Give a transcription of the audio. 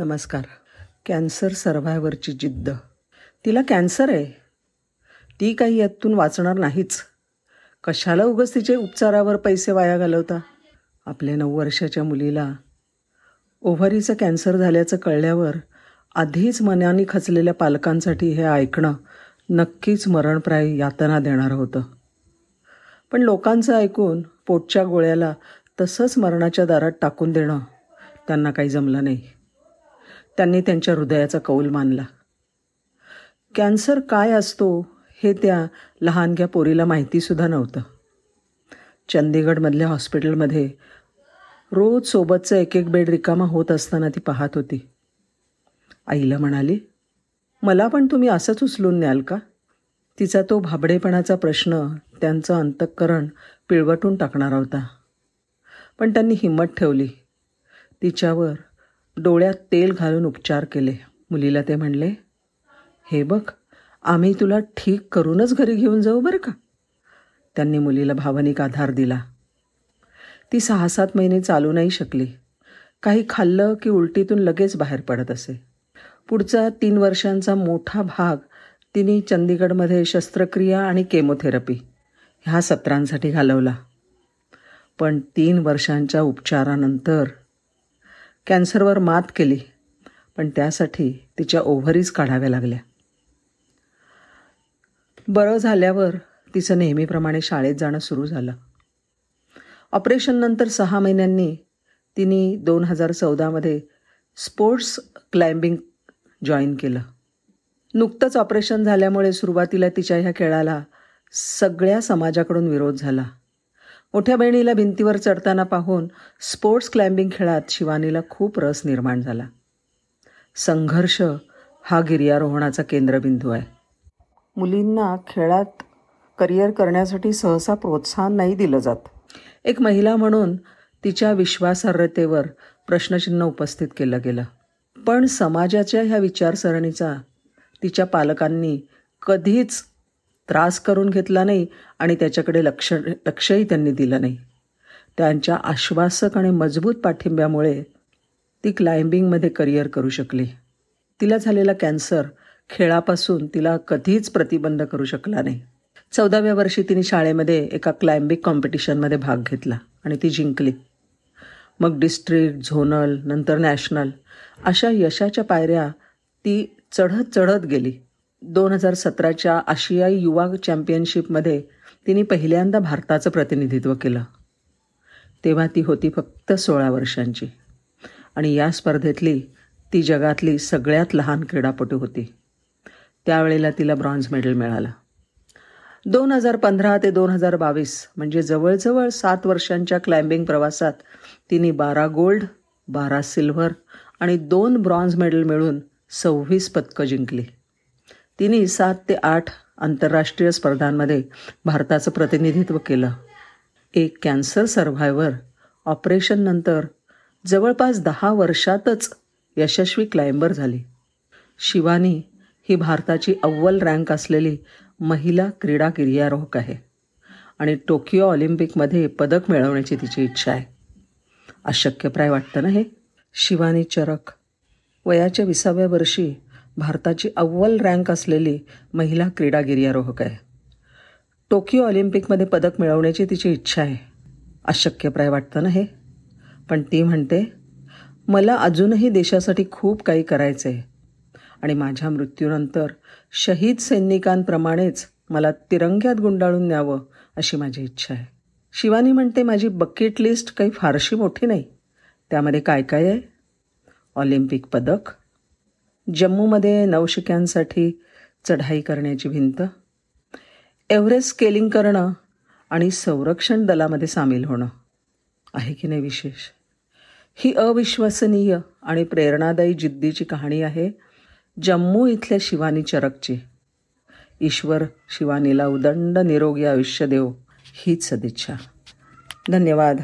नमस्कार. कॅन्सर सर्व्हायवरची जिद्द. तिला कॅन्सर आहे. ती काही यातून वाचणार नाहीच. कशाला उगस तिचे उपचारावर पैसे वाया घालवता? आपल्या नऊ वर्षाच्या मुलीला ओव्हरीचं कॅन्सर झाल्याचं कळल्यावर आधीच मनाने खचलेल्या पालकांसाठी हे ऐकणं नक्कीच मरणप्राय यातना देणारं होतं. पण लोकांचं ऐकून पोटच्या गोळ्याला तसंच मरणाच्या दारात टाकून देणं त्यांना काही जमलं नाही. त्यांनी त्यांच्या हृदयाचा कौल मानला. कॅन्सर काय असतो हे त्या लहानग्या पोरीला माहितीसुद्धा नव्हतं. चंदीगडमधल्या हॉस्पिटलमध्ये रोज सोबतचं एक एक बेड रिकामा होत असताना ती पाहत होती. आईला म्हणाली मला पण तुम्ही असंच उचलून न्याल का? तिचा तो भाबडेपणाचा प्रश्न त्यांचं अंतःकरण पिळवटून टाकणारा होता. पण त्यांनी हिंमत ठेवली. तिच्यावर डोळ्यात तेल घालून उपचार केले. मुलीला ते म्हणले हे बघ आम्ही तुला ठीक करूनच घरी घेऊन जाऊ बरं का? त्यांनी मुलीला भावनिक आधार दिला. ती सहा सात महिने चालू नाही शकली. काही खाल्लं की उलटीतून लगेच बाहेर पडत असे. पुढचा तीन वर्षांचा मोठा भाग तिने चंदीगडमध्ये शस्त्रक्रिया आणि केमोथेरपी ह्या सत्रांसाठी घालवला. पण तीन वर्षांच्या उपचारानंतर कॅन्सरवर मात केली पण त्यासाठी तिच्या ओव्हरीज काढाव्या लागल्या. बरं झाल्यावर तिचं नेहमीप्रमाणे शाळेत जाणं सुरू झालं. ऑपरेशननंतर सहा महिन्यांनी तिने दोन हजार चौदामध्ये स्पोर्ट्स क्लाइम्बिंग जॉईन केलं. नुकतंच ऑपरेशन झाल्यामुळे सुरुवातीला तिच्या ह्या खेळाला सगळ्या समाजाकडून विरोध झाला. मोठ्या बहिणीला भिंतीवर चढताना पाहून स्पोर्ट्स क्लाइम्बिंग खेळात शिवानीला खूप रस निर्माण झाला. संघर्ष हा गिर्यारोहणाचा केंद्रबिंदू आहे. मुलींना खेळात करिअर करण्यासाठी सहसा प्रोत्साहन नाही दिलं जात. एक महिला म्हणून तिच्या विश्वासार्हतेवर प्रश्नचिन्ह उपस्थित केलं गेलं. पण समाजाच्या ह्या विचारसरणीचा तिच्या पालकांनी कधीच त्रास करून घेतला नाही आणि त्याच्याकडे लक्ष लक्षही त्यांनी दिलं नाही. त्यांच्या आश्वासक आणि मजबूत पाठिंब्यामुळे ती क्लाइम्बिंगमध्ये करिअर करू शकली. तिला झालेला कॅन्सर खेळापासून तिला कधीच प्रतिबंध करू शकला नाही. चौदाव्या वर्षी तिने शाळेमध्ये एका क्लाइम्बिंग कॉम्पिटिशनमध्ये भाग घेतला आणि ती जिंकली. मग डिस्ट्रिक्ट झोनल नंतर नॅशनल अशा यशाच्या पायऱ्या ती चढत चढत गेली. दोन हजार सतराच्या आशियाई युवा चॅम्पियनशिपमध्ये तिने पहिल्यांदा भारताचं प्रतिनिधित्व केलं. तेव्हा ती होती फक्त सोळा वर्षांची. आणि या स्पर्धेतली ती जगातली सगळ्यात लहान क्रीडापटू होती. त्यावेळेला तिला ब्रॉन्झ मेडल मिळालं. दोन हजार पंधरा ते दोन हजार बावीस म्हणजे जवळजवळ सात वर्षांच्या क्लाइम्बिंग प्रवासात तिने बारा गोल्ड बारा सिल्व्हर आणि दोन ब्रॉन्झ मेडल मिळून सव्वीस पदकं जिंकली. तिने सात ते आठ आंतरराष्ट्रीय स्पर्धांमध्ये भारताचं प्रतिनिधित्व केलं. एक कॅन्सर सर्व्हायवर ऑपरेशननंतर जवळपास दहा वर्षातच यशस्वी क्लाइंबर झाली. शिवानी ही भारताची अव्वल रँक असलेली महिला क्रीडा गिर्यारोहक आहे आणि टोकियो ऑलिम्पिकमध्ये पदक मिळवण्याची तिची इच्छा आहे. अशक्यप्राय वाटतं ना हे? शिवानी चरक. वयाच्या विसाव्या वर्षी भारताची अव्वल रँक असलेली महिला क्रीडा गिर्यारोहक आहे. टोकियो ऑलिम्पिकमध्ये पदक मिळवण्याची तिची इच्छा आहे. अशक्यप्राय वाटतं ना हे? पण ती म्हणते मला अजूनही देशासाठी खूप काही करायचं आहे आणि माझ्या मृत्यूनंतर शहीद सैनिकांप्रमाणेच मला तिरंग्यात गुंडाळून न्यावं अशी माझी इच्छा आहे. शिवानी म्हणते माझी बकेट लिस्ट काही फारशी मोठी नाही. त्यामध्ये काय काय आहे? ऑलिम्पिक पदक जम्मूमध्ये नवशिक्यांसाठी चढाई करण्याची भिंत एव्हरेस्ट स्केलिंग करणं आणि संरक्षण दलामध्ये सामील होणं आहे की नाही विशेष? ही अविश्वसनीय आणि प्रेरणादायी जिद्दीची कहाणी आहे जम्मू इथल्या शिवानी चरकची. ईश्वर शिवानीला उदंड निरोगी आयुष्य देव हीच सदिच्छा. धन्यवाद.